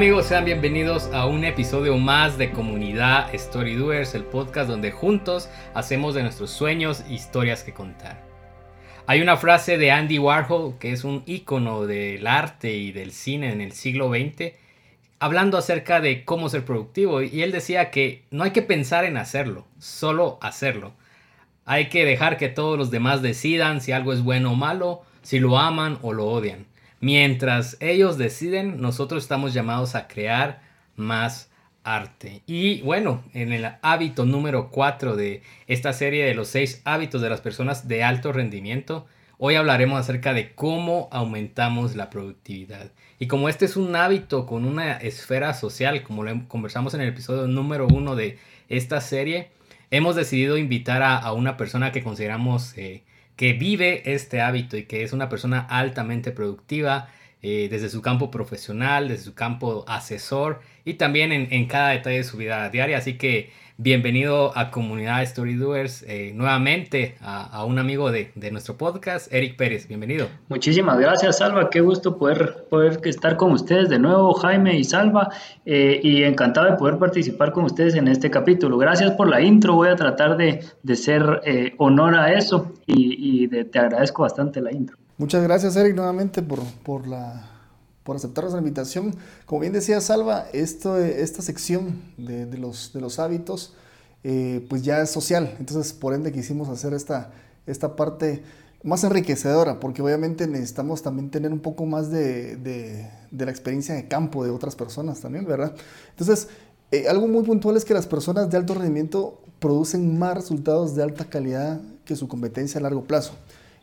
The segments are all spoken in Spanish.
amigos, sean bienvenidos a un episodio más de Comunidad Story Doers, el podcast donde juntos hacemos de nuestros sueños historias que contar. Hay una frase de Andy Warhol, que es un ícono del arte y del cine en el siglo XX, hablando acerca de cómo ser productivo. Y él decía que no hay que pensar en hacerlo, solo hacerlo. Hay que dejar que todos los demás decidan si algo es bueno o malo, si lo aman o lo odian. Mientras ellos deciden, nosotros estamos llamados a crear más arte. Y bueno, en el hábito número 4 de esta serie de los 6 hábitos de las personas de alto rendimiento, hoy hablaremos acerca de cómo aumentamos la productividad. Y como este es un hábito con una esfera social, como lo conversamos en el episodio número 1 de esta serie, hemos decidido invitar a, una persona que consideramos eh, que vive este hábito y que es una persona altamente productiva eh, desde su campo profesional, desde su campo asesor y también en, en, cada detalle de su vida diaria. Así que Bienvenido a Comunidad Story Doers, eh, nuevamente a, un amigo de, nuestro podcast, Eric Pérez. Bienvenido. Muchísimas gracias, Salva. Qué gusto poder, poder estar con ustedes de nuevo, Jaime y Salva. Eh, y encantado de poder participar con ustedes en este capítulo. Gracias por la intro. Voy a tratar de, de ser eh, honor a eso y, te agradezco bastante la intro. Muchas gracias, Eric, nuevamente por, por la por aceptar nuestra invitación. Como bien decía Salva, esto, esta sección de, los, de los hábitos eh, pues ya es social. Entonces, por ende, quisimos hacer esta, esta parte más enriquecedora, porque obviamente necesitamos también tener un poco más de, de, de la experiencia de campo de otras personas también, ¿verdad? Entonces, eh, algo muy puntual es que las personas de alto rendimiento producen más resultados de alta calidad que su competencia a largo plazo.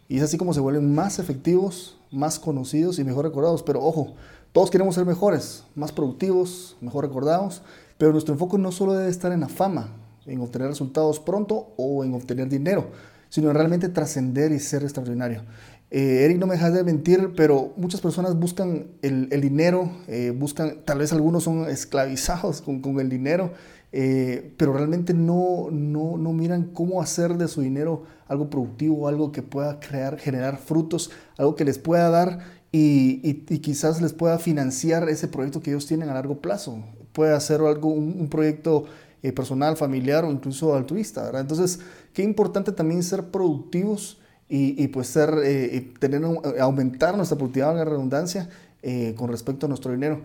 Y es así como se vuelven más efectivos, más conocidos y mejor recordados. Pero ojo, todos queremos ser mejores, más productivos, mejor recordados, pero nuestro enfoque no solo debe estar en la fama, en obtener resultados pronto o en obtener dinero, sino en realmente trascender y ser extraordinario. Eh, Eric, no me dejas de mentir, pero muchas personas buscan el, dinero, eh, buscan, tal vez algunos son esclavizados con, con el dinero, eh, pero realmente no, no, no, miran cómo hacer de su dinero algo productivo, algo que pueda crear, generar frutos, algo que les pueda dar y, y, quizás les pueda financiar ese proyecto que ellos tienen a largo plazo. Puede hacer algo, un, proyecto eh, personal, familiar o incluso altruista. ¿verdad? Entonces, qué importante también ser productivos y, y pues ser, eh, tener, aumentar nuestra productividad, la redundancia, con respecto a nuestro dinero.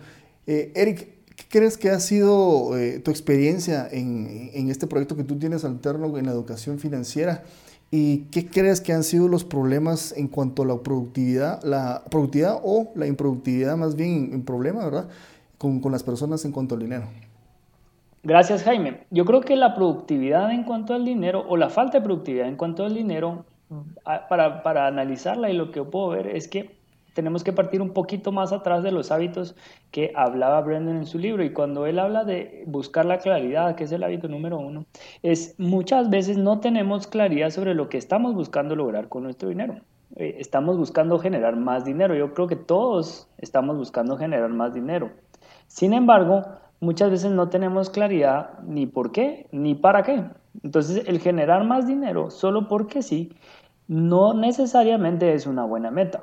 Eric, ¿Qué crees que ha sido eh, tu experiencia en, este proyecto que tú tienes alterno en la educación financiera? ¿Y qué crees que han sido los problemas en cuanto a la productividad, la productividad o la improductividad más bien en problema, ¿verdad? Con, las personas en cuanto al dinero. Gracias, Jaime. Yo creo que la productividad en cuanto al dinero o la falta de productividad en cuanto al dinero, para analizarla y lo que puedo ver es que tenemos que partir un poquito más atrás de los hábitos que hablaba Brendan en su libro. Y cuando él habla de buscar la claridad, que es el hábito número uno, es muchas veces no tenemos claridad sobre lo que estamos buscando lograr con nuestro dinero. Eh, estamos buscando generar más dinero. Yo creo que todos estamos buscando generar más dinero. Sin embargo, muchas veces no tenemos claridad ni por qué ni para qué. Entonces, el generar más dinero solo porque sí, no necesariamente es una buena meta.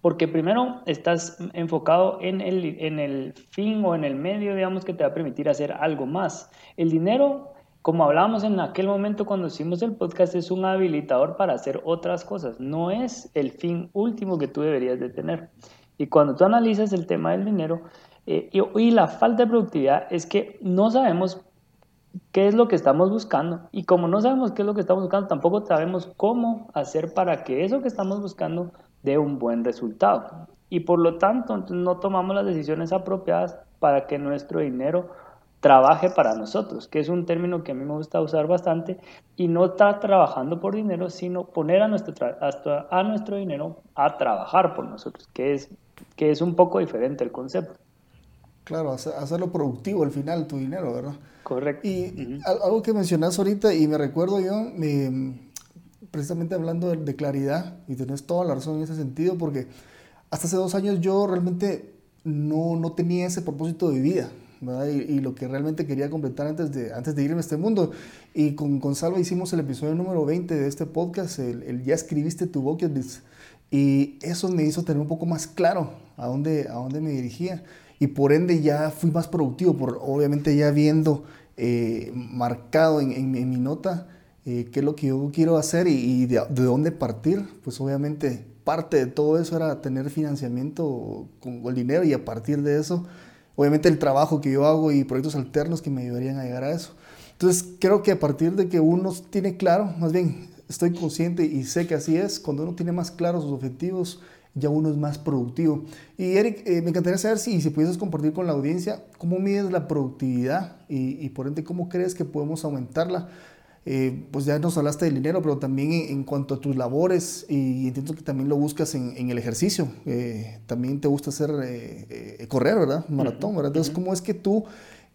Porque primero estás enfocado en el, en el fin o en el medio, digamos, que te va a permitir hacer algo más. El dinero, como hablábamos en aquel momento cuando hicimos el podcast, es un habilitador para hacer otras cosas. No es el fin último que tú deberías de tener. Y cuando tú analizas el tema del dinero eh, y, y la falta de productividad es que no sabemos qué es lo que estamos buscando. Y como no sabemos qué es lo que estamos buscando, tampoco sabemos cómo hacer para que eso que estamos buscando de un buen resultado. Y por lo tanto, no tomamos las decisiones apropiadas para que nuestro dinero trabaje para nosotros, que es un término que a mí me gusta usar bastante, y no estar trabajando por dinero, sino poner a nuestro, a nuestro dinero a trabajar por nosotros, que es, que es un poco diferente el concepto. Claro, hacerlo productivo al final, tu dinero, ¿verdad? Correcto. Y algo que mencionas ahorita, y me recuerdo yo, me, precisamente hablando de, claridad, y tenés toda la razón en ese sentido, porque hasta hace dos años yo realmente no, no tenía ese propósito de vida. Y, lo que realmente quería completar antes de, antes de irme a este mundo. Y con Gonzalo hicimos el episodio número 20 de este podcast, el, Ya escribiste tu bucket list. Y eso me hizo tener un poco más claro a dónde, a dónde me dirigía. y por ende ya fui más productivo, por, obviamente ya viendo eh, marcado en, mi nota eh, qué es lo que yo quiero hacer y, de, dónde partir, pues obviamente parte de todo eso era tener financiamiento con, el dinero y a partir de eso, obviamente el trabajo que yo hago y proyectos alternos que me ayudarían a llegar a eso. Entonces creo que a partir de que uno tiene claro, más bien estoy consciente y sé que así es, cuando uno tiene más claros sus objetivos, ya uno es más productivo. Y Eric, eh, me encantaría saber si, si pudieses compartir con la audiencia cómo mides la productividad y, por ende cómo crees que podemos aumentarla. Eh, pues ya nos hablaste del dinero, pero también en, cuanto a tus labores, y entiendo que también lo buscas en, el ejercicio, eh, también te gusta hacer correr, ¿verdad? Maratón, ¿verdad? Entonces, ¿cómo es que tú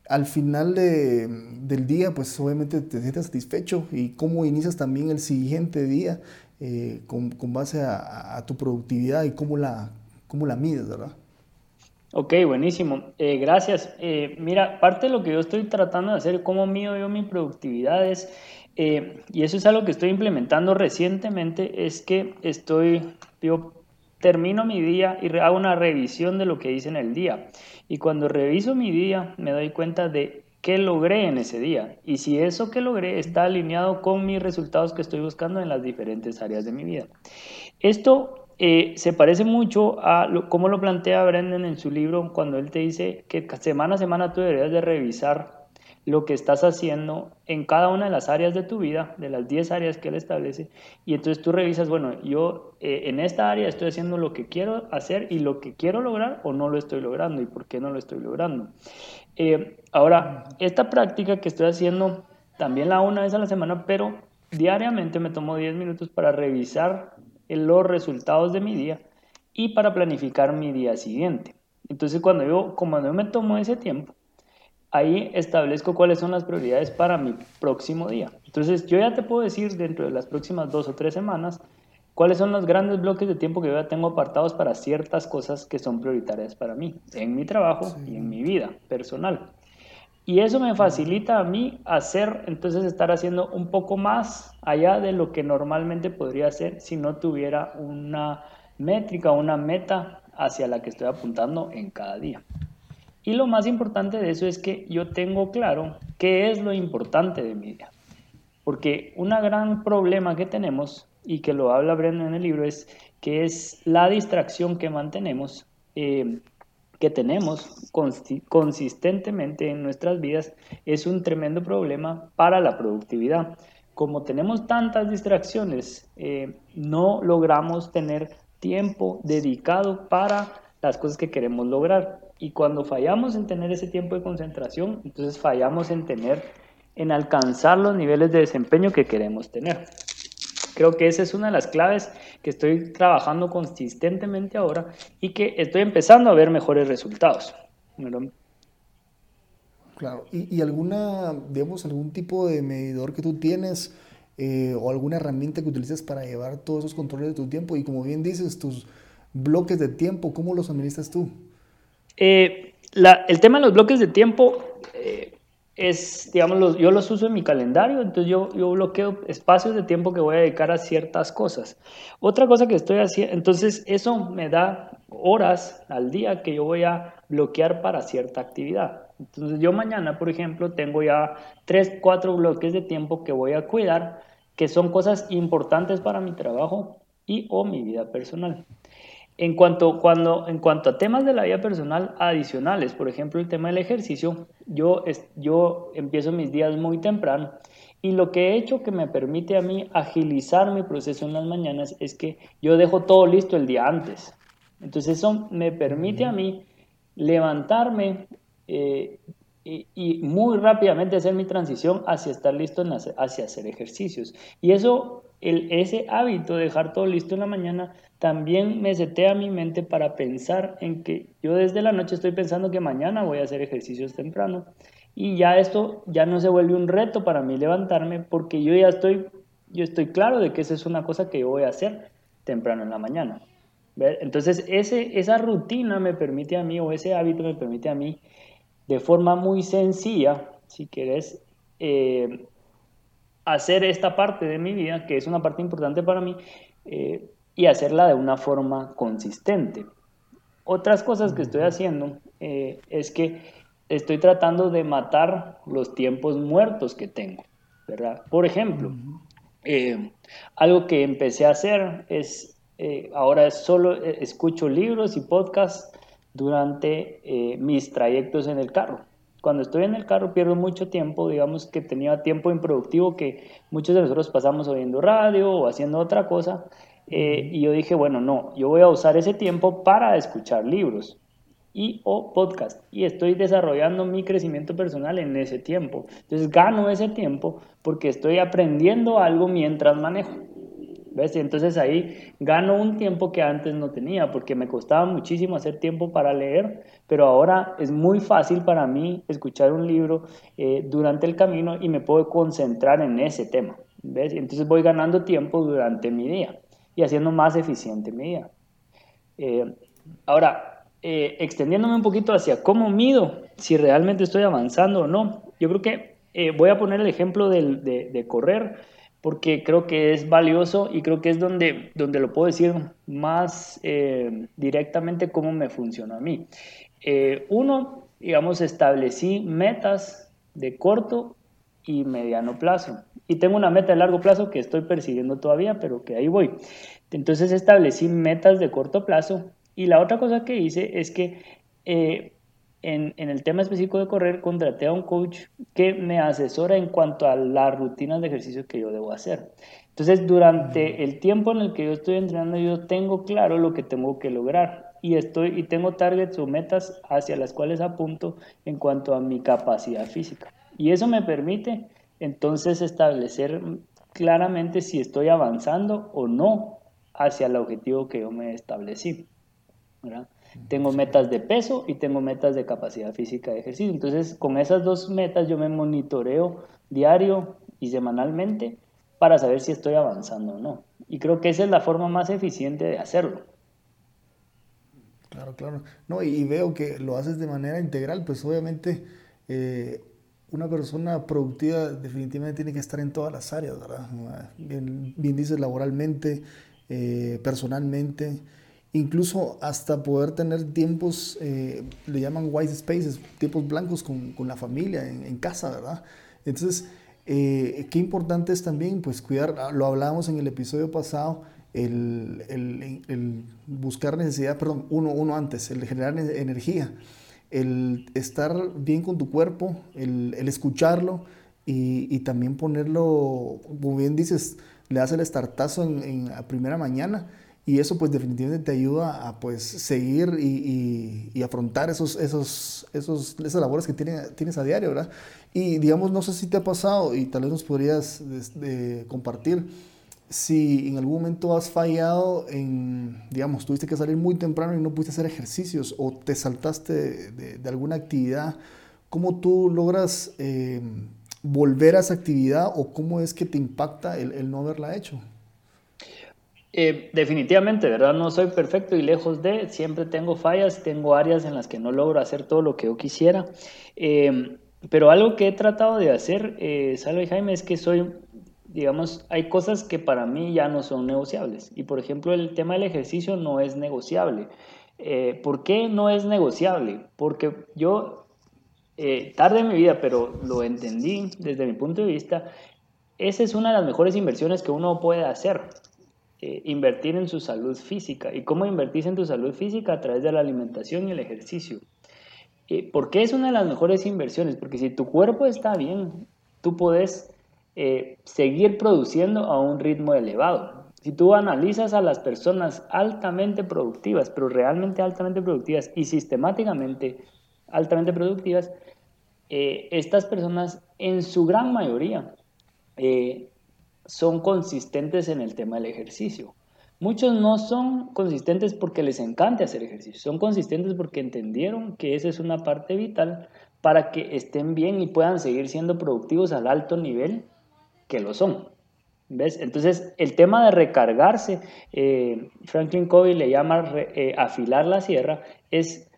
al final del día, pues obviamente te sientes satisfecho y cómo inicias también el siguiente día eh, con, base a, tu productividad y cómo la, cómo la mides, ¿verdad? Ok, buenísimo. Eh, gracias. Eh, mira, parte de lo que yo estoy tratando de hacer, cómo mido yo mi productividad es, y eso es algo que estoy implementando recientemente, es que estoy, yo termino mi día y hago una revisión de lo que hice en el día. Y cuando reviso mi día, me doy cuenta de qué logré en ese día y si eso que logré está alineado con mis resultados que estoy buscando en las diferentes áreas de mi vida. Esto eh, se parece mucho a cómo lo plantea Brendan en su libro cuando él te dice que semana a semana tú deberías de revisar lo que estás haciendo en cada una de las áreas de tu vida, de las 10 áreas que él establece, y entonces tú revisas, bueno, yo eh, en esta área estoy haciendo lo que quiero hacer y lo que quiero lograr o no lo estoy logrando y por qué no lo estoy logrando. Eh, ahora, esta práctica que estoy haciendo también la una vez a la semana, pero diariamente me tomo 10 minutos para revisar los resultados de mi día y para planificar mi día siguiente. Entonces, cuando yo, como yo me tomo ese tiempo, ahí establezco cuáles son las prioridades para mi próximo día. Entonces, yo ya te puedo decir dentro de las próximas dos o tres semanas cuáles son los grandes bloques de tiempo que yo ya tengo apartados para ciertas cosas que son prioritarias para mí, en mi trabajo y en mi vida personal. Y eso me facilita a mí hacer, entonces estar haciendo un poco más allá de lo que normalmente podría hacer si no tuviera una métrica, una meta hacia la que estoy apuntando en cada día. Y lo más importante de eso es que yo tengo claro qué es lo importante de mi día. Porque un gran problema que tenemos y que lo habla Brenda en el libro, es que es la distracción que mantenemos, eh, que tenemos consistentemente en nuestras vidas, es un tremendo problema para la productividad. Como tenemos tantas distracciones, eh, no logramos tener tiempo dedicado para las cosas que queremos lograr. Y cuando fallamos en tener ese tiempo de concentración, entonces fallamos en tener, en alcanzar los niveles de desempeño que queremos tener. Creo que esa es una de las claves que estoy trabajando consistentemente ahora y que estoy empezando a ver mejores resultados. Claro, ¿Y, alguna, digamos, algún tipo de medidor que tú tienes eh, o alguna herramienta que utilizas para llevar todos esos controles de tu tiempo? Y como bien dices, tus bloques de tiempo, ¿cómo los administras tú? Eh, el tema de los bloques de tiempo, eh, es, digamos, yo los uso en mi calendario, entonces yo, yo bloqueo espacios de tiempo que voy a dedicar a ciertas cosas. Otra cosa que estoy haciendo, entonces eso me da horas al día que yo voy a bloquear para cierta actividad. Entonces yo mañana, por ejemplo, tengo ya tres, cuatro bloques de tiempo que voy a cuidar, que son cosas importantes para mi trabajo y o mi vida personal. En cuanto, cuando, en cuanto a temas de la vida personal adicionales, por ejemplo, el tema del ejercicio, yo, yo empiezo mis días muy temprano y lo que he hecho que me permite a mí agilizar mi proceso en las mañanas es que yo dejo todo listo el día antes. Entonces eso me permite a mí levantarme eh, y, muy rápidamente hacer mi transición hacia estar listo en hacia hacer ejercicios. Y eso, el, ese hábito de dejar todo listo en la mañana también me setea mi mente para pensar en que yo desde la noche estoy pensando que mañana voy a hacer ejercicios temprano y ya esto ya no se vuelve un reto para mí levantarme porque yo ya estoy, yo estoy claro de que esa es una cosa que yo voy a hacer temprano en la mañana. Entonces ese, esa rutina me permite a mí o ese hábito me permite a mí de forma muy sencilla, si quieres, eh, hacer esta parte de mi vida, que es una parte importante para mí, eh, y hacerla de una forma consistente. otras cosas que estoy haciendo eh, es que estoy tratando de matar los tiempos muertos que tengo, ¿verdad? Por ejemplo, eh, algo que empecé a hacer es, ahora solo escucho libros y podcasts durante mis trayectos en el carro. Cuando estoy en el carro pierdo mucho tiempo, digamos que tenía tiempo improductivo que muchos de nosotros pasamos oyendo radio o haciendo otra cosa. y yo dije, bueno, no, yo voy a usar ese tiempo para escuchar libros y o podcast y estoy desarrollando mi crecimiento personal en ese tiempo. Entonces gano ese tiempo porque estoy aprendiendo algo mientras manejo. ¿Ves? entonces ahí gano un tiempo que antes no tenía porque me costaba muchísimo hacer tiempo para leer, pero ahora es muy fácil para mí escuchar un libro eh, durante el camino y me puedo concentrar en ese tema. ¿Ves? Entonces voy ganando tiempo durante mi día y haciendo más eficiente mi día. Eh, ahora, eh, extendiéndome un poquito hacia cómo mido si realmente estoy avanzando o no, yo creo que eh, voy a poner el ejemplo de, correr porque creo que es valioso y creo que es donde, donde lo puedo decir más eh, directamente cómo me funciona a mí. uno, digamos, establecí metas de corto y mediano plazo. Y tengo una meta de largo plazo que estoy persiguiendo todavía, pero que ahí voy. Entonces establecí metas de corto plazo y la otra cosa que hice es que eh, en, el tema específico de correr contraté a un coach que me asesora en cuanto a las rutinas de ejercicio que yo debo hacer. Entonces, durante el tiempo en el que yo estoy entrenando, yo tengo claro lo que tengo que lograr y estoy y tengo targets o metas hacia las cuales apunto en cuanto a mi capacidad física. Y eso me permite entonces establecer claramente si estoy avanzando o no hacia el objetivo que yo me establecí. Tengo metas de peso y tengo metas de capacidad física de ejercicio. Entonces, con esas dos metas yo me monitoreo diario y semanalmente para saber si estoy avanzando o no. Y creo que esa es la forma más eficiente de hacerlo. Claro, claro. No, y veo que lo haces de manera integral, pues obviamente eh, una persona productiva definitivamente tiene que estar en todas las áreas, ¿verdad? Bien, bien dices, laboralmente, eh, personalmente incluso hasta poder tener tiempos, eh, le llaman white spaces, tiempos blancos con, con la familia, en, casa, ¿verdad? Entonces, eh, qué importante es también, pues, cuidar, ah, lo hablábamos en el episodio pasado, el, el, el buscar necesidad, perdón, uno, uno antes, el generar energía, el estar bien con tu cuerpo, el, escucharlo y, y, también ponerlo, como bien dices, le das el estartazo en, en, a primera mañana y eso pues definitivamente te ayuda a pues seguir y, afrontar esos, esos, esos, esas labores que tienes, a diario, ¿verdad? Y digamos, no sé si te ha pasado y tal vez nos podrías compartir si en algún momento has fallado en, digamos, tuviste que salir muy temprano y no pudiste hacer ejercicios o te saltaste de, alguna actividad, ¿cómo tú logras eh, volver a esa actividad o cómo es que te impacta el no haberla hecho? Eh, definitivamente, ¿verdad? No soy perfecto y lejos de, siempre tengo fallas, tengo áreas en las que no logro hacer todo lo que yo quisiera. Em, pero algo que he tratado de hacer, eh, Salve Jaime, es que soy, digamos, hay cosas que para mí ya no son negociables. Y por ejemplo, el tema del ejercicio no es negociable. Eh, ¿Por qué no es negociable? Porque yo, eh, tarde en mi vida, pero lo entendí desde mi punto de vista, esa es una de las mejores inversiones que uno puede hacer. Eh, invertir en su salud física. ¿Y cómo invertir en tu salud física? A través de la alimentación y el ejercicio. Eh, ¿Por qué es una de las mejores inversiones? Porque si tu cuerpo está bien, tú puedes eh, seguir produciendo a un ritmo elevado. Si tú analizas a las personas altamente productivas, pero realmente altamente productivas y sistemáticamente altamente productivas, estas personas en su gran mayoría son consistentes en el tema del ejercicio. Muchos no son consistentes porque les encante hacer ejercicio, son consistentes porque entendieron que esa es una parte vital para que estén bien y puedan seguir siendo productivos al alto nivel que lo son. ¿Ves? Entonces, el tema de recargarse, eh, Franklin Covey le llama eh, afilar la sierra, es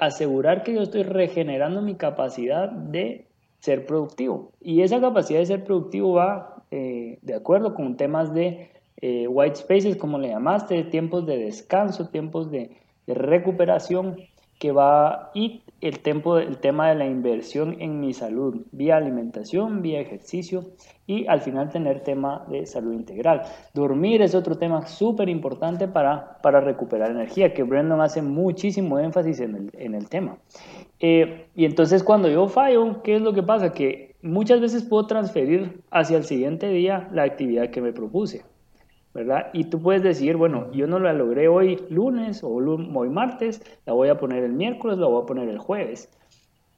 asegurar que yo estoy regenerando mi capacidad de ser productivo. Y esa capacidad de ser productivo va eh, de acuerdo con temas de eh, white spaces, como le llamaste, tiempos de descanso, tiempos de, recuperación que va y el, tempo, el tema de la inversión en mi salud, vía alimentación, vía ejercicio y al final tener tema de salud integral. Dormir es otro tema súper importante para, para recuperar energía, que Brandon hace muchísimo énfasis en el, en el tema. Eh, y entonces cuando yo fallo, ¿qué es lo que pasa? Que muchas veces puedo transferir hacia el siguiente día la actividad que me propuse. ¿verdad? Y tú puedes decir, bueno, yo no la logré hoy lunes o hoy martes, la voy a poner el miércoles, la voy a poner el jueves.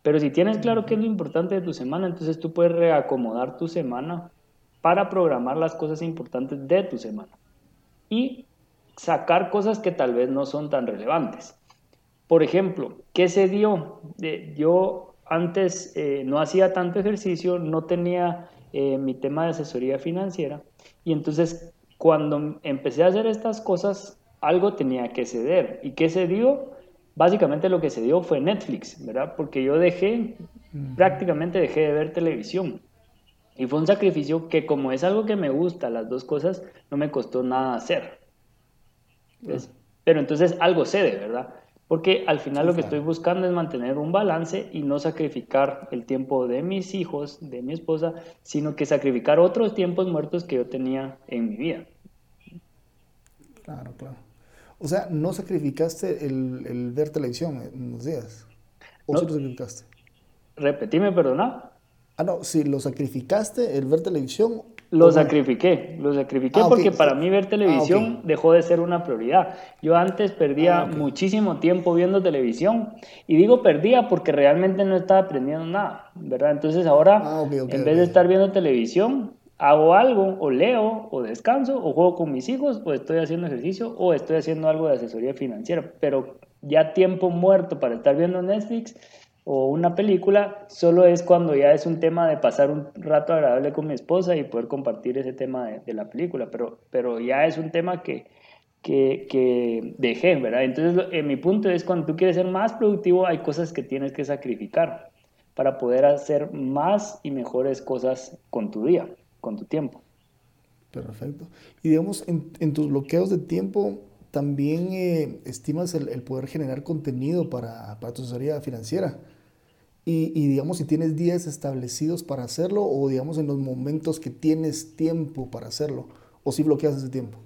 Pero si tienes claro qué es lo importante de tu semana, entonces tú puedes reacomodar tu semana para programar las cosas importantes de tu semana y sacar cosas que tal vez no son tan relevantes. Por ejemplo, ¿qué se dio? yo antes eh, no hacía tanto ejercicio, no tenía eh, mi tema de asesoría financiera y entonces cuando empecé a hacer estas cosas, algo tenía que ceder. ¿Y qué se dio? Básicamente lo que se dio fue Netflix, ¿verdad? Porque yo dejé, prácticamente dejé de ver televisión. Y fue un sacrificio que como es algo que me gusta, las dos cosas, no me costó nada hacer. Pero entonces algo cede, ¿verdad? Porque al final lo que estoy buscando es mantener un balance y no sacrificar el tiempo de mis hijos, de mi esposa, sino que sacrificar otros tiempos muertos que yo tenía en mi vida. Claro, claro. O sea, no sacrificaste el, ver televisión en los días. ¿O sí lo sacrificaste? Repetime, perdona. Ah, no, si lo sacrificaste el ver televisión lo sacrifiqué, lo sacrifiqué ah, porque para mí ver ah, televisión dejó de ser una prioridad. Yo antes perdía ah, muchísimo tiempo viendo televisión y digo perdía porque realmente no estaba aprendiendo nada, ¿verdad? Entonces ahora, en vez de estar viendo televisión, hago algo, o leo, o descanso, o juego con mis hijos, o estoy haciendo ejercicio, o estoy haciendo algo de asesoría financiera, pero ya tiempo muerto para estar viendo Netflix o una película, solo es cuando ya es un tema de pasar un rato agradable con mi esposa y poder compartir ese tema de, la película, pero, pero ya es un tema que, que, que dejé, ¿verdad? Entonces, en mi punto es cuando tú quieres ser más productivo, hay cosas que tienes que sacrificar para poder hacer más y mejores cosas con tu día, con tu tiempo. Perfecto. Y digamos, en, tus bloqueos de tiempo, también eh, estimas el, el, poder generar contenido para, para tu asesoría financiera. Y, digamos si tienes días establecidos para hacerlo o digamos en los momentos que tienes tiempo para hacerlo o si bloqueas ese tiempo.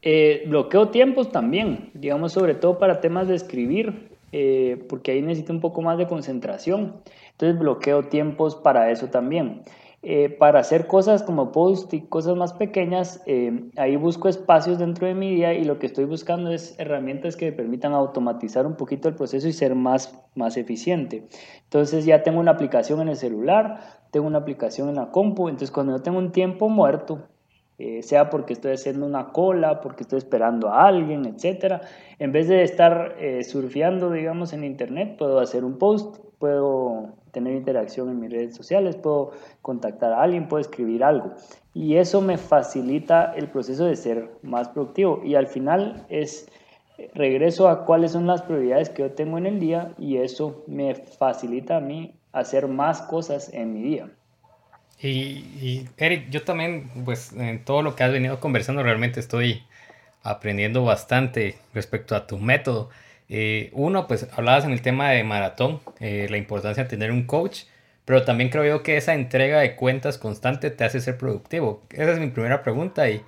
Eh, bloqueo tiempos también, digamos sobre todo para temas de escribir, eh, porque ahí necesito un poco más de concentración. Entonces bloqueo tiempos para eso también. Eh, para hacer cosas como post y cosas más pequeñas, eh, ahí busco espacios dentro de mi día y lo que estoy buscando es herramientas que me permitan automatizar un poquito el proceso y ser más, más eficiente. Entonces ya tengo una aplicación en el celular, tengo una aplicación en la compu, entonces cuando yo tengo un tiempo muerto, eh, sea porque estoy haciendo una cola, porque estoy esperando a alguien, etc. En vez de estar surfeando, digamos, en internet, puedo hacer un post, puedo tener interacción en mis redes sociales, puedo contactar a alguien, puedo escribir algo. Y eso me facilita el proceso de ser más productivo. Y al final es regreso a cuáles son las prioridades que yo tengo en el día y eso me facilita a mí hacer más cosas en mi día. Y, Eric, yo también, pues en todo lo que has venido conversando, realmente estoy aprendiendo bastante respecto a tu método. Eh, uno, pues hablabas en el tema de maratón, eh, la importancia de tener un coach, pero también creo yo que esa entrega de cuentas constante te hace ser productivo. Esa es mi primera pregunta. Y,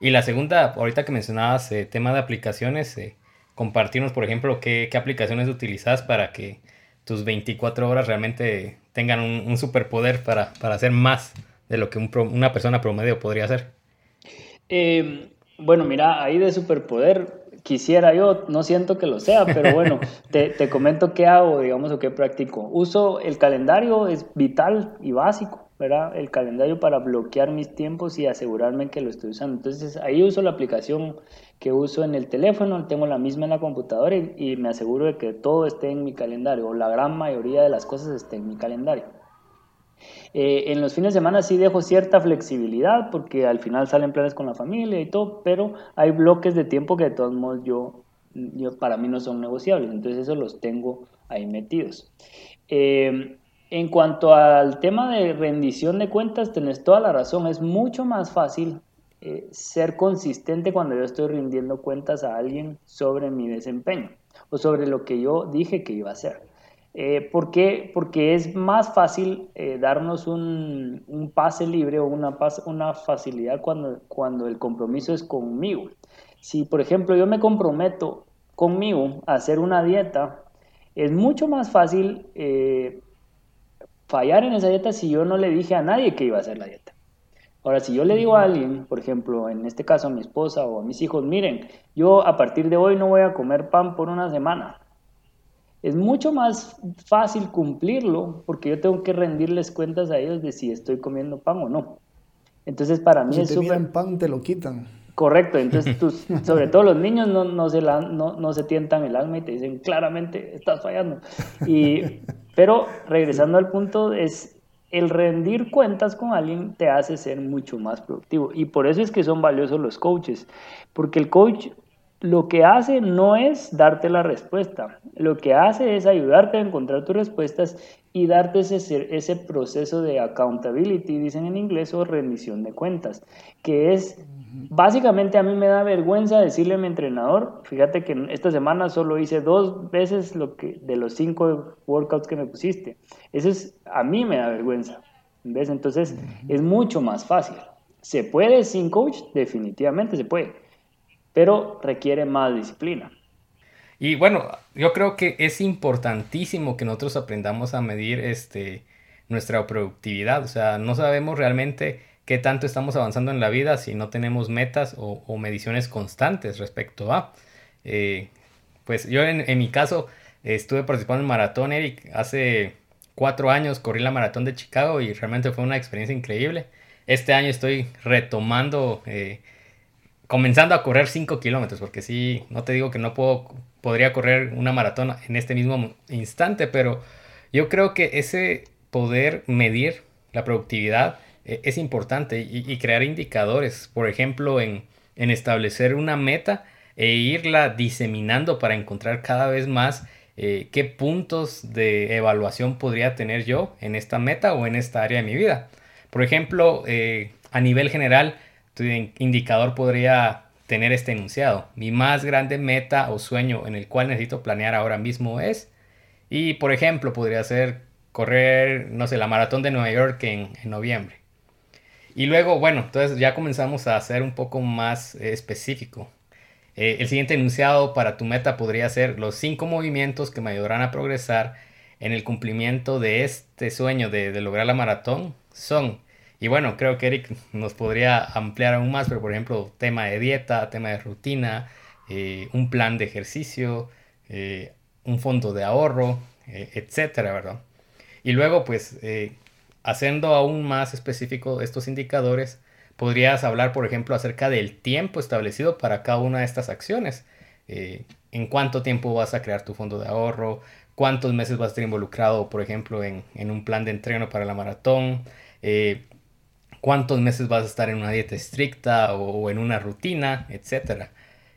y la segunda, ahorita que mencionabas eh, tema de aplicaciones, compartirnos, por ejemplo, qué, qué, aplicaciones utilizas para que tus 24 horas realmente tengan un, superpoder para, para, hacer más de lo que un una persona promedio podría hacer. bueno, mira, ahí de superpoder quisiera yo, no siento que lo sea, pero bueno, te, te, comento qué hago, digamos, o qué practico. Uso el calendario, es vital y básico, ¿verdad? El calendario para bloquear mis tiempos y asegurarme que lo estoy usando. Entonces ahí uso la aplicación que uso en el teléfono, tengo la misma en la computadora y, y me aseguro de que todo esté en mi calendario, o la gran mayoría de las cosas esté en mi calendario. Eh, en los fines de semana sí dejo cierta flexibilidad porque al final salen planes con la familia y todo, pero hay bloques de tiempo que de todos modos yo, yo para mí no son negociables, entonces eso los tengo ahí metidos. Eh, en cuanto al tema de rendición de cuentas, tenés toda la razón, es mucho más fácil eh, ser consistente cuando yo estoy rindiendo cuentas a alguien sobre mi desempeño o sobre lo que yo dije que iba a hacer. Eh, ¿Por qué? Porque es más fácil eh, darnos un, un, pase libre o una, una facilidad cuando, cuando el compromiso es conmigo. Si, por ejemplo, yo me comprometo conmigo a hacer una dieta, es mucho más fácil eh, fallar en esa dieta si yo no le dije a nadie que iba a hacer la dieta. Ahora, si yo le digo a alguien, por ejemplo, en este caso a mi esposa o a mis hijos, miren, yo a partir de hoy no voy a comer pan por una semana. Es mucho más fácil cumplirlo porque yo tengo que rendirles cuentas a ellos de si estoy comiendo pan o no. Entonces, para mí si es súper... pan, te lo quitan. Correcto, entonces sobre todo los niños no, no, se la, no, no, se tientan el alma y te dicen claramente estás fallando. Y, pero regresando al punto, es el rendir cuentas con alguien te hace ser mucho más productivo. Y por eso es que son valiosos los coaches, porque el coach lo que hace no es darte la respuesta, lo que hace es ayudarte a encontrar tus respuestas y darte ese, ese proceso de accountability, dicen en inglés, o rendición de cuentas, que es Básicamente a mí me da vergüenza decirle a mi entrenador, fíjate que esta semana solo hice dos veces lo que de los cinco workouts que me pusiste. Eso es, a mí me da vergüenza. ¿Ves? Entonces es mucho más fácil. ¿Se puede sin coach? Definitivamente se puede, pero requiere más disciplina. Y bueno, yo creo que es importantísimo que nosotros aprendamos a medir este, nuestra productividad. O sea, no sabemos realmente qué tanto estamos avanzando en la vida si no tenemos metas o, mediciones constantes respecto a. Eh, pues yo en, mi caso estuve participando en maratón, Eric, hace cuatro años corrí la maratón de Chicago y realmente fue una experiencia increíble. Este año estoy retomando, eh, comenzando a correr 5 kilómetros, porque sí, no te digo que no puedo, podría correr una maratón en este mismo instante, pero yo creo que ese poder medir la productividad e, es importante y, crear indicadores, por ejemplo, en, establecer una meta e irla diseminando para encontrar cada vez más eh, qué puntos de evaluación podría tener yo en esta meta o en esta área de mi vida. Por ejemplo, eh, a nivel general, tu indicador podría tener este enunciado. Mi más grande meta o sueño en el cual necesito planear ahora mismo es, y por ejemplo, podría ser correr, no sé, la maratón de Nueva York en noviembre. Y luego, bueno, entonces ya comenzamos a hacer un poco más eh, específico. Eh, el siguiente enunciado para tu meta podría ser los cinco movimientos que me ayudarán a progresar en el cumplimiento de este sueño de, lograr la maratón son, y bueno, creo que Eric nos podría ampliar aún más, pero por ejemplo, tema de dieta, tema de rutina, eh, un plan de ejercicio, un fondo de ahorro, etcétera, ¿verdad? Y luego, pues, Haciendo aún más específico estos indicadores, podrías hablar, por ejemplo, acerca del tiempo establecido para cada una de estas acciones. Eh, en cuánto tiempo vas a crear tu fondo de ahorro, cuántos meses vas a estar involucrado, por ejemplo, en, un plan de entreno para la maratón, eh, cuántos meses vas a estar en una dieta estricta o, en una rutina, etc.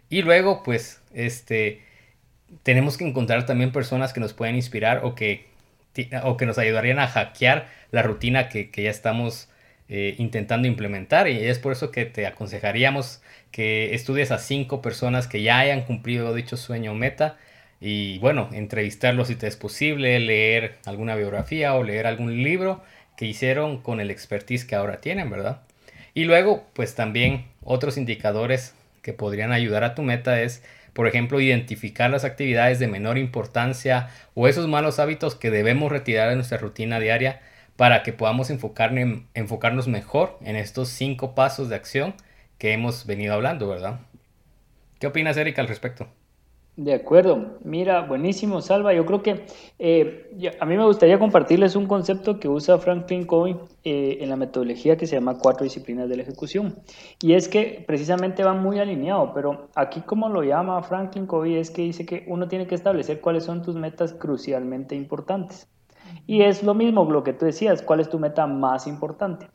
Y luego, pues, este, tenemos que encontrar también personas que nos puedan inspirar o que o que nos ayudarían a hackear la rutina que, ya estamos eh, intentando implementar. Y es por eso que te aconsejaríamos que estudies a cinco personas que ya hayan cumplido dicho sueño o meta. Y bueno, entrevistarlos si te es posible, leer alguna biografía o leer algún libro que hicieron con el expertise que ahora tienen, ¿verdad? Y luego, pues también otros indicadores que podrían ayudar a tu meta es por ejemplo, identificar las actividades de menor importancia o esos malos hábitos que debemos retirar de nuestra rutina diaria para que podamos enfocarnos mejor en estos cinco pasos de acción que hemos venido hablando, ¿verdad? ¿Qué opinas, Erika, al respecto? De acuerdo, mira, buenísimo, Salva. Yo creo que eh, a mí me gustaría compartirles un concepto que usa Franklin Covey eh, en la metodología que se llama cuatro disciplinas de la ejecución. Y es que precisamente va muy alineado, pero aquí como lo llama Franklin Covey es que dice que uno tiene que establecer cuáles son tus metas crucialmente importantes. Y es lo mismo lo que tú decías, cuál es tu meta más importante.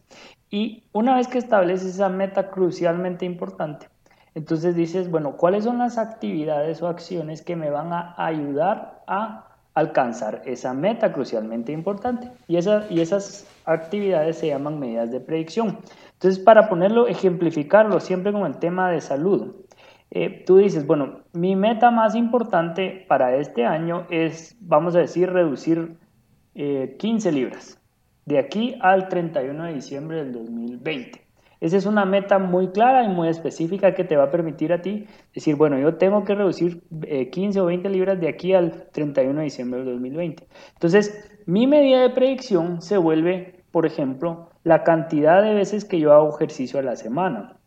Y una vez que estableces esa meta crucialmente importante, entonces dices, bueno, ¿cuáles son las actividades o acciones que me van a ayudar a alcanzar esa meta crucialmente importante. Y, esa, y esas actividades se llaman medidas de predicción. Entonces, para ponerlo, ejemplificarlo siempre con el tema de salud, eh, tú dices, bueno, mi meta más importante para este año es, vamos a decir, reducir 15 eh, libras de aquí al 31 de diciembre del 2020. Esa es una meta muy clara y muy específica que te va a permitir a ti decir, bueno, yo tengo que reducir 15 eh, o 20 libras de aquí al 31 de diciembre del 2020. Entonces, mi medida de predicción se vuelve, por ejemplo, la cantidad de veces que yo hago ejercicio a la semana.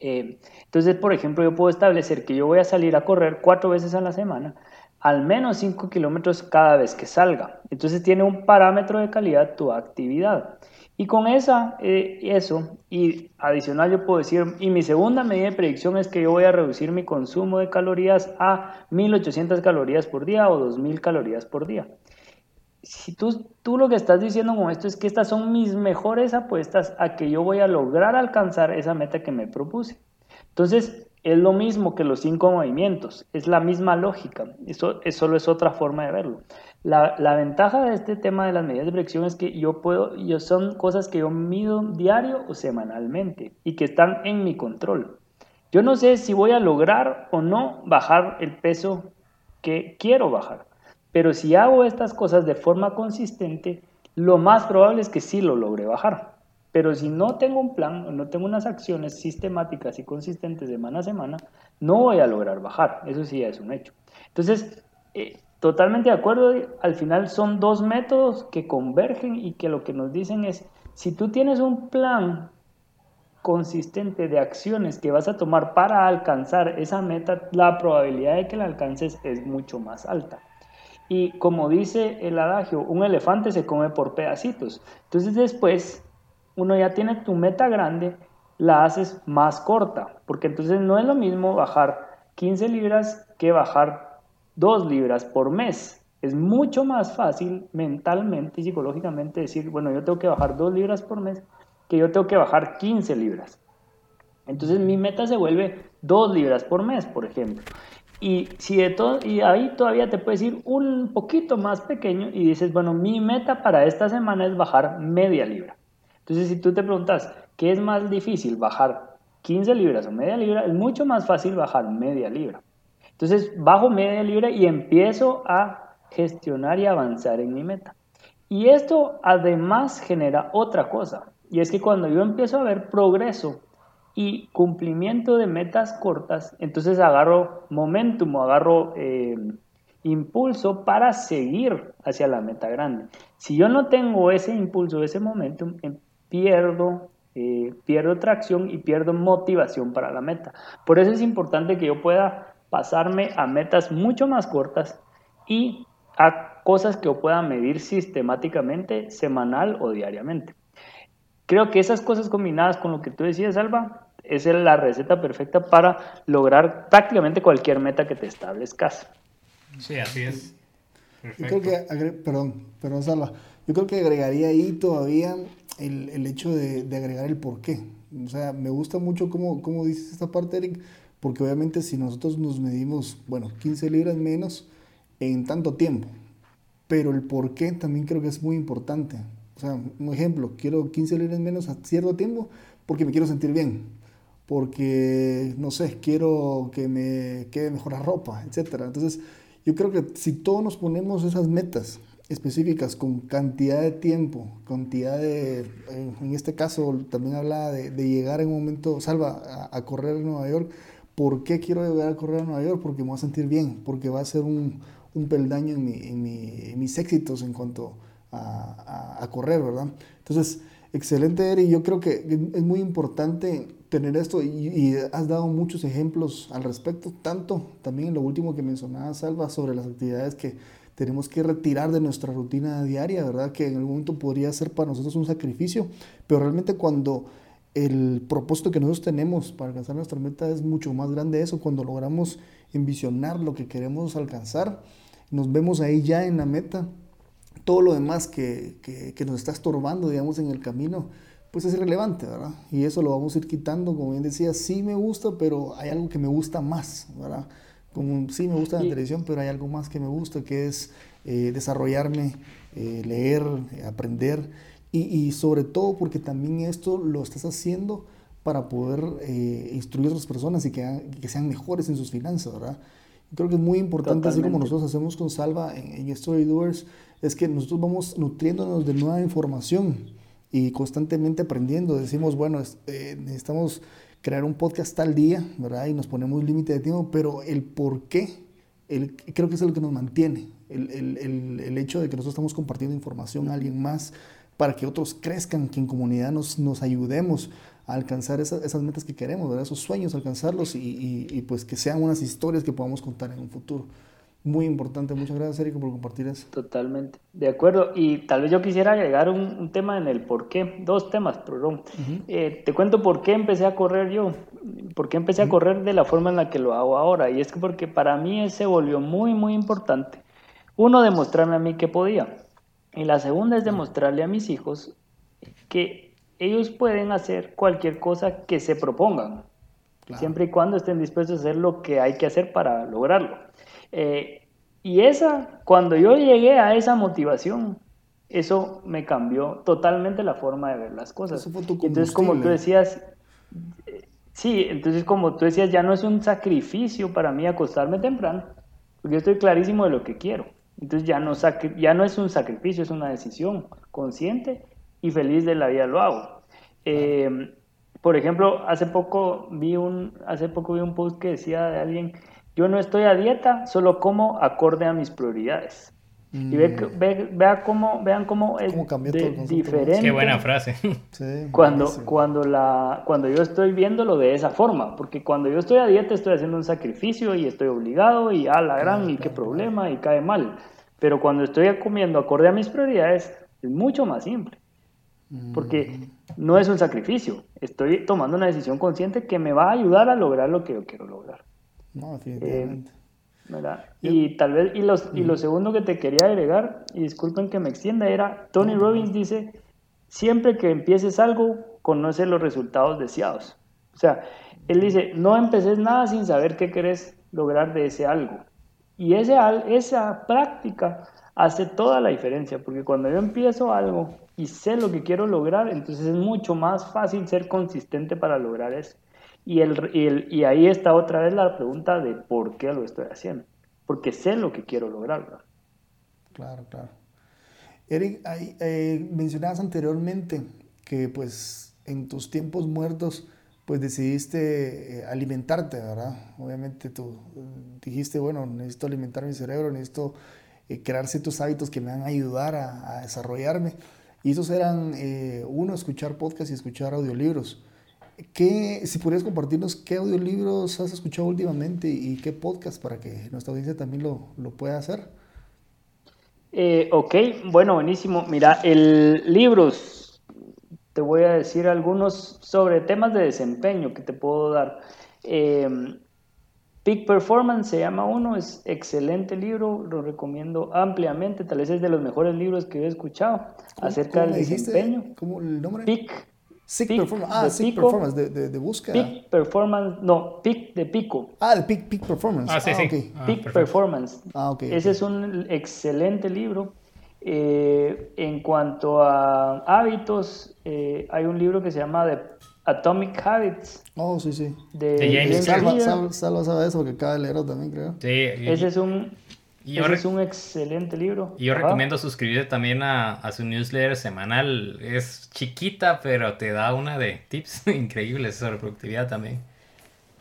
Eh, entonces, por ejemplo, yo puedo establecer que yo voy a salir a correr cuatro veces a la semana, al menos 5 kilómetros cada vez que salga. Entonces tiene un parámetro de calidad tu actividad. Y con esa, eh, eso, y adicional yo puedo decir, y mi segunda medida de predicción es que yo voy a reducir mi consumo de calorías a 1800 calorías por día o 2000 calorías por día. Si tú, tú lo que estás diciendo con esto es que estas son mis mejores apuestas a que yo voy a lograr alcanzar esa meta que me propuse. Entonces, es lo mismo que los cinco movimientos, es la misma lógica, eso, solo es otra forma de verlo. La, ventaja de este tema de las medidas de predicción es que yo puedo, yo son cosas que yo mido diario o semanalmente y que están en mi control. Yo no sé si voy a lograr o no bajar el peso que quiero bajar, pero si hago estas cosas de forma consistente, lo más probable es que sí lo logre bajar. Pero si no tengo un plan no tengo unas acciones sistemáticas y consistentes semana a semana, no voy a lograr bajar. Eso sí es un hecho. Entonces, eh, Totalmente de acuerdo, al final son dos métodos que convergen y que lo que nos dicen es, si tú tienes un plan consistente de acciones que vas a tomar para alcanzar esa meta, la probabilidad de que la alcances es mucho más alta. Y como dice el adagio, un elefante se come por pedacitos. Entonces después, uno ya tiene tu meta grande, la haces más corta, porque entonces no es lo mismo bajar 15 libras que bajar dos libras por mes. Es mucho más fácil mentalmente y psicológicamente decir, bueno, yo tengo que bajar dos libras por mes que yo tengo que bajar 15 libras. Entonces mi meta se vuelve dos libras por mes, por ejemplo. Y, si de todo, y ahí todavía te puedes ir un poquito más pequeño y dices, bueno, mi meta para esta semana es bajar media libra. Entonces, si tú te preguntas, ¿qué es más difícil, bajar 15 libras o media libra? Es mucho más fácil bajar media libra. Entonces bajo media libra y empiezo a gestionar y avanzar en mi meta. Y esto además genera otra cosa, y es que cuando yo empiezo a ver progreso y cumplimiento de metas cortas, entonces agarro momentum, agarro eh, impulso para seguir hacia la meta grande. Si yo no tengo ese impulso, ese momentum, pierdo, eh, pierdo tracción y pierdo motivación para la meta. Por eso es importante que yo pueda pasarme a metas mucho más cortas y a cosas que yo pueda medir sistemáticamente, semanal o diariamente. Creo que esas cosas combinadas con lo que tú decías, Alba, es la receta perfecta para lograr prácticamente cualquier meta que te establezcas. Sí, así es. Yo creo que, perdón, perdón, Salva. Yo creo que agregaría ahí todavía el, el hecho de, de, agregar el por qué. O sea, me gusta mucho cómo, cómo dices esta parte, Eric, porque obviamente si nosotros nos medimos, bueno, 15 libras menos en tanto tiempo, pero el por qué también creo que es muy importante. O sea, un ejemplo, quiero 15 libras menos a cierto tiempo porque me quiero sentir bien, porque, no sé, quiero que me quede mejor la ropa, etc. Entonces, yo creo que si todos nos ponemos esas metas específicas con cantidad de tiempo, cantidad de, en este caso también habla de, llegar en un momento, salva, a, correr en Nueva York, ¿Por qué quiero llegar a correr a Nueva York? Porque me voy a sentir bien, porque va a ser un, un peldaño en, mi, en, mi, en, mis éxitos en cuanto a, a, correr, ¿verdad? Entonces, excelente, Eri. Yo creo que es muy importante tener esto y, y, has dado muchos ejemplos al respecto, tanto también en lo último que mencionaba Salva sobre las actividades que tenemos que retirar de nuestra rutina diaria, ¿verdad? Que en algún momento podría ser para nosotros un sacrificio, pero realmente cuando el propósito que nosotros tenemos para alcanzar nuestra meta es mucho más grande eso, cuando logramos envisionar lo que queremos alcanzar, nos vemos ahí ya en la meta, todo lo demás que, que, nos está estorbando, digamos, en el camino, pues es irrelevante, ¿verdad? Y eso lo vamos a ir quitando, como bien decía, sí me gusta, pero hay algo que me gusta más, ¿verdad? Como sí me gusta la televisión, pero hay algo más que me gusta, que es eh, desarrollarme, eh, leer, aprender y, sobre todo porque también esto lo estás haciendo para poder instruir a otras personas y que, que, sean mejores en sus finanzas, ¿verdad? Creo que es muy importante, así como nosotros hacemos con Salva en, en Story Doers, es que nosotros vamos nutriéndonos de nueva información y constantemente aprendiendo. Decimos, bueno, necesitamos crear un podcast tal día, ¿verdad? Y nos ponemos límite de tiempo, pero el por qué, el, creo que es lo que nos mantiene, el, el, el, hecho de que nosotros estamos compartiendo información a alguien más para que otros crezcan, que en comunidad nos, nos ayudemos a alcanzar esas, esas metas que queremos, ¿verdad? esos sueños, alcanzarlos y, y, y pues que sean unas historias que podamos contar en un futuro muy importante. Muchas gracias, Eric, por compartir eso. Totalmente. De acuerdo. Y tal vez yo quisiera agregar un, tema en el por qué. Dos temas, perdón. Eh, te cuento por qué empecé a correr yo. Por qué empecé a correr de la forma en la que lo hago ahora. Y es que porque para mí se volvió muy, muy importante. Uno, demostrarme a mí que podía. Y la segunda es demostrarle a mis hijos que ellos pueden hacer cualquier cosa que se propongan. Siempre y cuando estén dispuestos a hacer lo que hay que hacer para lograrlo. Eh, y esa, cuando yo llegué a esa motivación, eso me cambió totalmente la forma de ver las cosas. entonces, como tú decías, eh, sí, entonces como tú decías, ya no es un sacrificio para mí acostarme temprano, porque yo estoy clarísimo de lo que quiero. Entonces ya no, ya no es un sacrificio, es una decisión consciente y feliz de la vida lo hago. Eh, por ejemplo, hace poco vi un, hace poco vi un post que decía de alguien yo no estoy a dieta, solo como acorde a mis prioridades. Y ve, mm. vea cómo, vean cómo es diferente. Qué buena frase. cuando, cuando, la, cuando yo estoy viéndolo de esa forma, porque cuando yo estoy a dieta estoy haciendo un sacrificio y estoy obligado y a la gran y qué problema y cae mal. Pero cuando estoy comiendo acorde a mis prioridades es mucho más simple. Porque mm. no es un sacrificio, estoy tomando una decisión consciente que me va a ayudar a lograr lo que yo quiero lograr. No, definitivamente. Eh, y tal vez, y, los, y lo segundo que te quería agregar, y disculpen que me extienda, era, Tony Robbins dice, siempre que empieces algo, conoce los resultados deseados. O sea, él dice, no empeces nada sin saber qué querés lograr de ese algo. Y ese, esa práctica hace toda la diferencia, porque cuando yo empiezo algo y sé lo que quiero lograr, entonces es mucho más fácil ser consistente para lograr eso. Y, el, y, ahí está otra vez la pregunta de por qué lo estoy haciendo. Porque sé lo que quiero lograr. Claro, claro. Eric, eh, mencionabas anteriormente que pues en tus tiempos muertos pues decidiste eh, alimentarte, ¿verdad? Obviamente tú dijiste, bueno, necesito alimentar mi cerebro, necesito eh, crear ciertos hábitos que me van a ayudar a, a desarrollarme. Y esos eran, uno, escuchar podcasts y escuchar audiolibros. ¿Qué, si pudieras compartirnos qué audiolibros has escuchado últimamente y qué podcast para que nuestra audiencia también lo, lo pueda hacer? Eh, ok, bueno, buenísimo. Mira, el libros, te voy a decir algunos sobre temas de desempeño que te puedo dar. Eh, Peak Performance se llama uno, es excelente libro, lo recomiendo ampliamente, tal vez es de los mejores libros que he escuchado acerca del desempeño. ¿Cómo el nombre? Peak Sick Performance. Ah, Sick Performance, de, de, de, búsqueda. Peak Performance, no, Peak de Pico. Ah, el Peak, Peak Performance. Ah, sí, ah, sí. Okay. Ah, Peak Performance. Ah, ok. Ese es un excelente libro. Eh, en cuanto a hábitos, eh, hay un libro que se llama The Atomic Habits. Oh, sí, sí. De, de James Salva, Salva, Salva, sabe eso porque acaba de leerlo también, creo. Sí. Ese es un y Ese es un excelente libro. Y yo recomiendo suscribirte también a, a, su newsletter semanal. Es chiquita, pero te da una de tips increíbles sobre productividad también.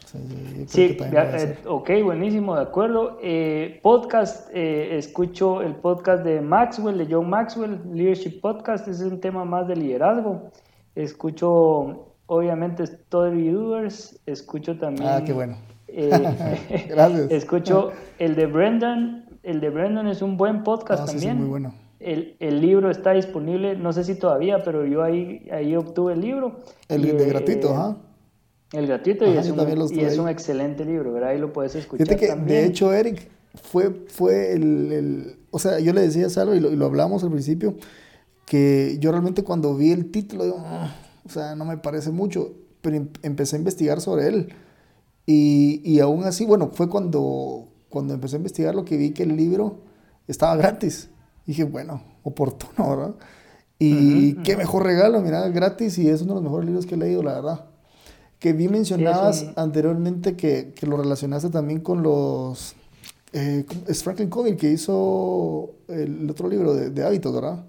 Sí, sí eh, ok, buenísimo, de acuerdo. Eh, podcast, eh, escucho el podcast de Maxwell, de John Maxwell, Leadership Podcast, es un tema más de liderazgo. Escucho, obviamente, Story Doers, escucho también... Ah, qué bueno. Gracias. Escucho el de Brendan, el de Brendan es un buen podcast también. Ah, sí, muy bueno. El, el, libro está disponible, no sé si todavía, pero yo ahí, ahí obtuve el libro. El de gratuito, ajá. El gratuito y, es un, y es un, excelente libro, ¿verdad? Ahí lo puedes escuchar Fíjate que, también. De hecho, Eric, fue, fue el, el, O sea, yo le decía a Salo y lo, y lo hablamos al principio, que yo realmente cuando vi el título, digo, ah", o sea, no me parece mucho, pero em, empecé a investigar sobre él. Y, y aún así, bueno, fue cuando, cuando empecé a investigar lo que vi que el libro estaba gratis. dije, bueno, oportuno, ¿verdad? Y qué mejor regalo, mira, gratis y es uno de los mejores libros que he leído, la verdad. Que vi mencionabas anteriormente que, que, lo relacionaste también con los... Eh, es Franklin Covey que hizo el otro libro de, de hábitos, ¿verdad?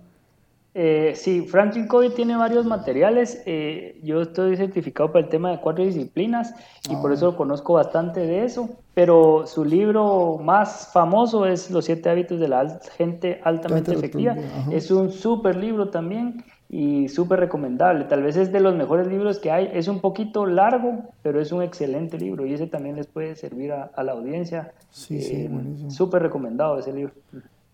Eh, sí, Franklin Covey tiene varios materiales. Eh, yo estoy certificado para el tema de cuatro disciplinas y por ah. eso conozco bastante de eso. Pero su libro más famoso es Los siete hábitos de la gente altamente efectiva. Es un súper libro también y súper recomendable. Tal vez es de los mejores libros que hay. Es un poquito largo, pero es un excelente libro y ese también les puede servir a, la audiencia. Sí, sí, eh, buenísimo. Súper recomendado ese libro.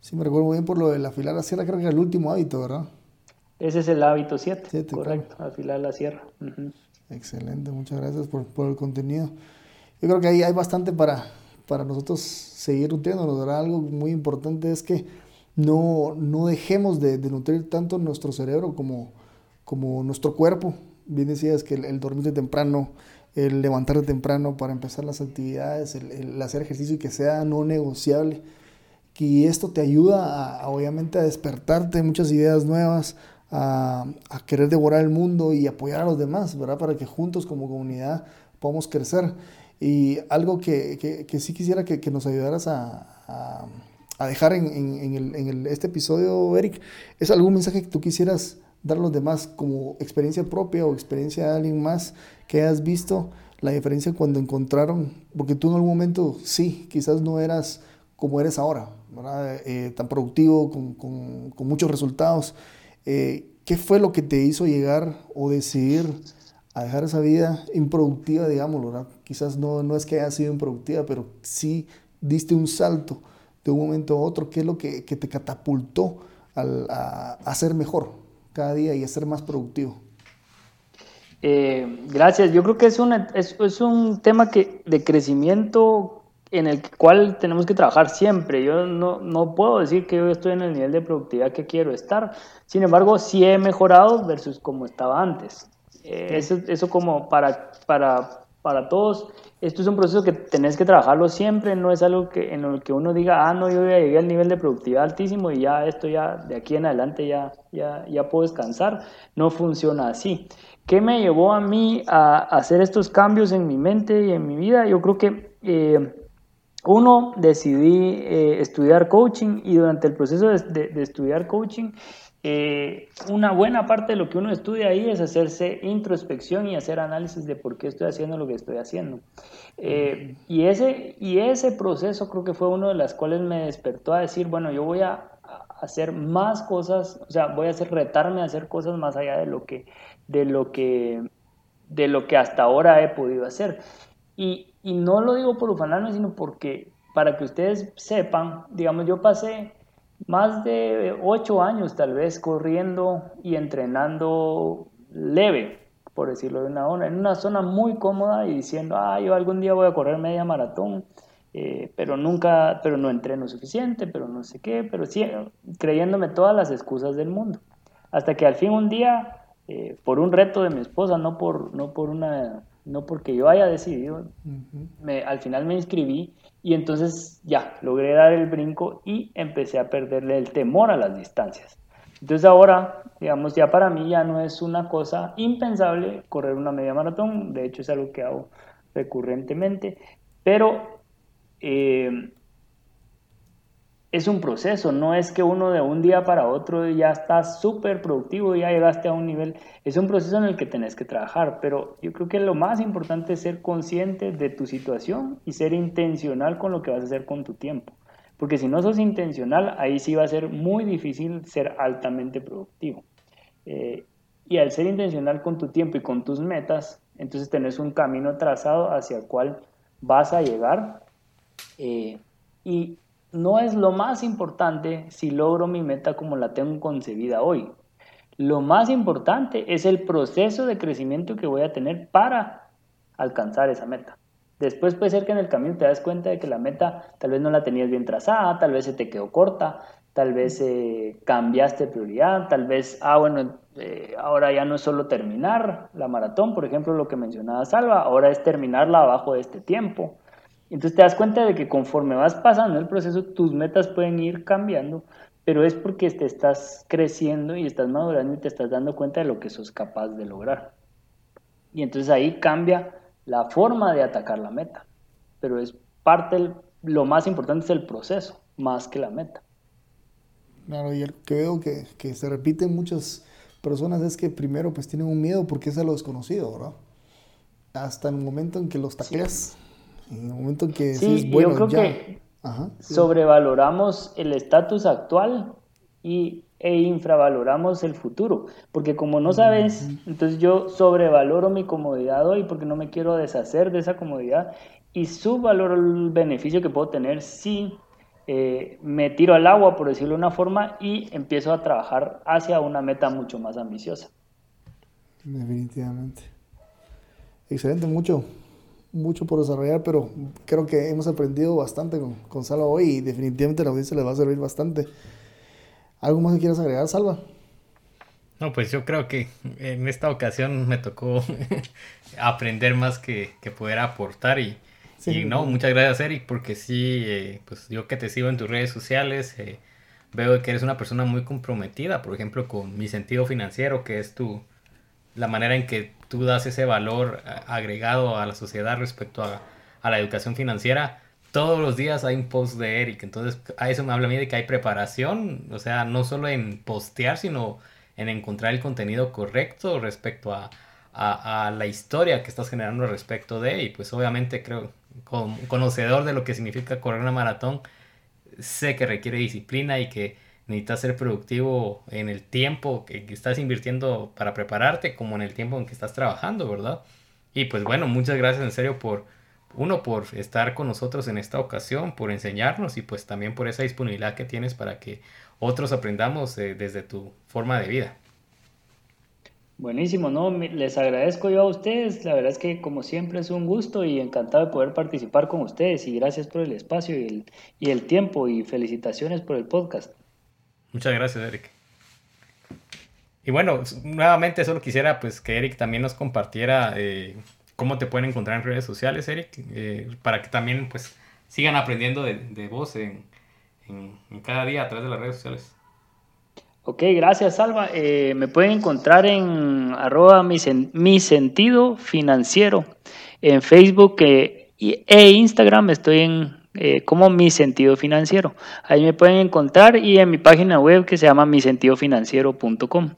Sí, me recuerdo muy bien por lo de afilar la sierra, creo que era el último hábito, ¿verdad? Ese es el hábito 7, correcto, afilar la sierra. Excelente, muchas gracias por, por, el contenido. Yo creo que ahí hay bastante para, para nosotros seguir nutriendo, ¿verdad? Algo muy importante es que no, no dejemos de, nutrir tanto nuestro cerebro como, como nuestro cuerpo. Bien decías que el, dormir de temprano, el levantarte temprano para empezar las actividades, el, el hacer ejercicio y que sea no negociable y esto te ayuda a, obviamente a despertarte muchas ideas nuevas, a, querer devorar el mundo y apoyar a los demás, ¿verdad? Para que juntos como comunidad podamos crecer. Y algo que, que, sí quisiera que, que nos ayudaras a, a dejar en, en, el, en el, este episodio, Eric, es algún mensaje que tú quisieras dar a los demás como experiencia propia o experiencia de alguien más que hayas visto la diferencia cuando encontraron, porque tú en algún momento sí, quizás no eras como eres ahora, eh, tan productivo, con, con, con muchos resultados. Eh, ¿Qué fue lo que te hizo llegar o decidir a dejar esa vida improductiva, digamos, Quizás no, no es que haya sido improductiva, pero sí diste un salto de un momento a otro. ¿Qué es lo que, que te catapultó al, a, a, ser mejor cada día y a ser más productivo? Eh, gracias. Yo creo que es, una, es, es, un tema que, de crecimiento en el cual tenemos que trabajar siempre. Yo no, no, puedo decir que yo estoy en el nivel de productividad que quiero estar. Sin embargo, sí he mejorado versus como estaba antes. Eh, eso, eso como para, para, para todos, esto es un proceso que tenés que trabajarlo siempre, no es algo que, en lo que uno diga, ah, no, yo ya llegué al nivel de productividad altísimo y ya esto ya, de aquí en adelante ya, ya, ya puedo descansar. No funciona así. ¿Qué me llevó a mí a hacer estos cambios en mi mente y en mi vida? Yo creo que... Eh, uno, decidí eh, estudiar coaching y durante el proceso de, estudiar coaching, eh, una buena parte de lo que uno estudia ahí es hacerse introspección y hacer análisis de por qué estoy haciendo lo que estoy haciendo. Eh, y, ese, y ese proceso creo que fue uno de las cuales me despertó a decir, bueno, yo voy a hacer más cosas, o sea, voy a hacer retarme a hacer cosas más allá de lo que, de lo que, de lo que hasta ahora he podido hacer. Y, y no lo digo por ufanarme, sino porque para que ustedes sepan, digamos, yo pasé más de ocho años tal vez corriendo y entrenando leve, por decirlo de una zona, en una zona muy cómoda y diciendo, ah, yo algún día voy a correr media maratón, eh, pero nunca, pero no entreno suficiente, pero no sé qué, pero sí, creyéndome todas las excusas del mundo. Hasta que al fin un día, eh, por un reto de mi esposa, no por, no por una no porque yo haya decidido, me, al final me inscribí y entonces ya, logré dar el brinco y empecé a perderle el temor a las distancias. Entonces ahora, digamos, ya para mí ya no es una cosa impensable correr una media maratón, de hecho es algo que hago recurrentemente, pero eh, es un proceso, no es que uno de un día para otro ya está súper productivo, ya llegaste a un nivel, es un proceso en el que tenés que trabajar, pero yo creo que lo más importante es ser consciente de tu situación y ser intencional con lo que vas a hacer con tu tiempo, porque si no sos intencional, ahí sí va a ser muy difícil ser altamente productivo. Eh, y al ser intencional con tu tiempo y con tus metas, entonces tenés un camino trazado hacia el cual vas a llegar. Eh, y no es lo más importante si logro mi meta como la tengo concebida hoy. Lo más importante es el proceso de crecimiento que voy a tener para alcanzar esa meta. Después puede ser que en el camino te das cuenta de que la meta tal vez no la tenías bien trazada, tal vez se te quedó corta, tal vez eh, cambiaste prioridad, tal vez, ah, bueno, eh, ahora ya no es solo terminar la maratón, por ejemplo, lo que mencionaba Salva, ahora es terminarla abajo de este tiempo. Entonces te das cuenta de que conforme vas pasando el proceso, tus metas pueden ir cambiando, pero es porque te estás creciendo y estás madurando y te estás dando cuenta de lo que sos capaz de lograr. Y entonces ahí cambia la forma de atacar la meta, pero es parte, lo más importante es el proceso, más que la meta. Claro, y el que veo que, que se repite en muchas personas es que primero pues tienen un miedo porque es a lo desconocido, ¿verdad? Hasta el momento en que los tacleas, en el momento en que sí, bueno, yo creo que sobrevaloramos el estatus actual y, e infravaloramos el futuro, porque como no sabes, entonces yo sobrevaloro mi comodidad hoy porque no me quiero deshacer de esa comodidad y subvaloro el beneficio que puedo tener si eh, me tiro al agua, por decirlo de una forma, y empiezo a trabajar hacia una meta mucho más ambiciosa. Definitivamente. Excelente, mucho, mucho por desarrollar, pero creo que hemos aprendido bastante con, con Salva hoy y definitivamente la audiencia les va a servir bastante. ¿Algo más que quieras agregar, Salva? No, pues yo creo que en esta ocasión me tocó aprender más que, que poder aportar y, y no, muchas gracias Eric, porque sí, eh, pues yo que te sigo en tus redes sociales, eh, veo que eres una persona muy comprometida, por ejemplo, con mi sentido financiero, que es tu, la manera en que tú das ese valor agregado a la sociedad respecto a, a, la educación financiera. Todos los días hay un post de Eric, entonces a eso me habla a mí de que hay preparación, o sea, no solo en postear, sino en encontrar el contenido correcto respecto a, a, a la historia que estás generando respecto de, y pues obviamente creo, como conocedor de lo que significa correr una maratón, sé que requiere disciplina y que necesitas ser productivo en el tiempo que, estás invirtiendo para prepararte, como en el tiempo en que estás trabajando, ¿verdad? Y pues bueno, muchas gracias en serio por, uno, por estar con nosotros en esta ocasión, por enseñarnos y pues también por esa disponibilidad que tienes para que otros aprendamos eh, desde tu forma de vida. Buenísimo, ¿no? Les agradezco yo a ustedes. La verdad es que como siempre es un gusto y encantado de poder participar con ustedes. Y gracias por el espacio y el, y el tiempo y felicitaciones por el podcast. Muchas gracias, Eric. Y bueno, nuevamente solo quisiera pues que Eric también nos compartiera eh, cómo te pueden encontrar en redes sociales, Eric, eh, para que también pues sigan aprendiendo de, de vos en, en, cada día a través de las redes sociales. Ok, gracias Salva. Eh, me pueden encontrar en arroba mi, sentido financiero en Facebook e Instagram. Estoy en eh, como mi sentido financiero. Ahí me pueden encontrar y en mi página web que se llama misentidofinanciero.com.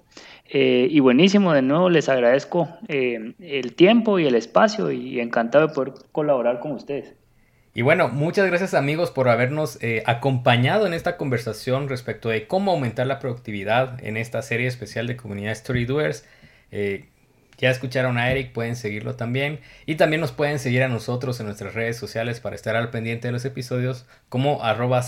y buenísimo, de nuevo les agradezco el tiempo y el espacio y encantado de poder colaborar con ustedes. Y bueno, muchas gracias amigos por habernos eh, acompañado en esta conversación respecto de cómo aumentar la productividad en esta serie especial de comunidad Story Doers. Eh, ya escucharon a Eric, pueden seguirlo también. Y también nos pueden seguir a nosotros en nuestras redes sociales para estar al pendiente de los episodios como arroba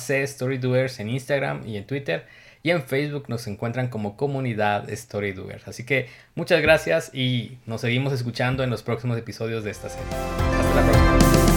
Doers en Instagram y en Twitter. Y en Facebook nos encuentran como comunidad Doers. Así que muchas gracias y nos seguimos escuchando en los próximos episodios de esta serie. Hasta la próxima.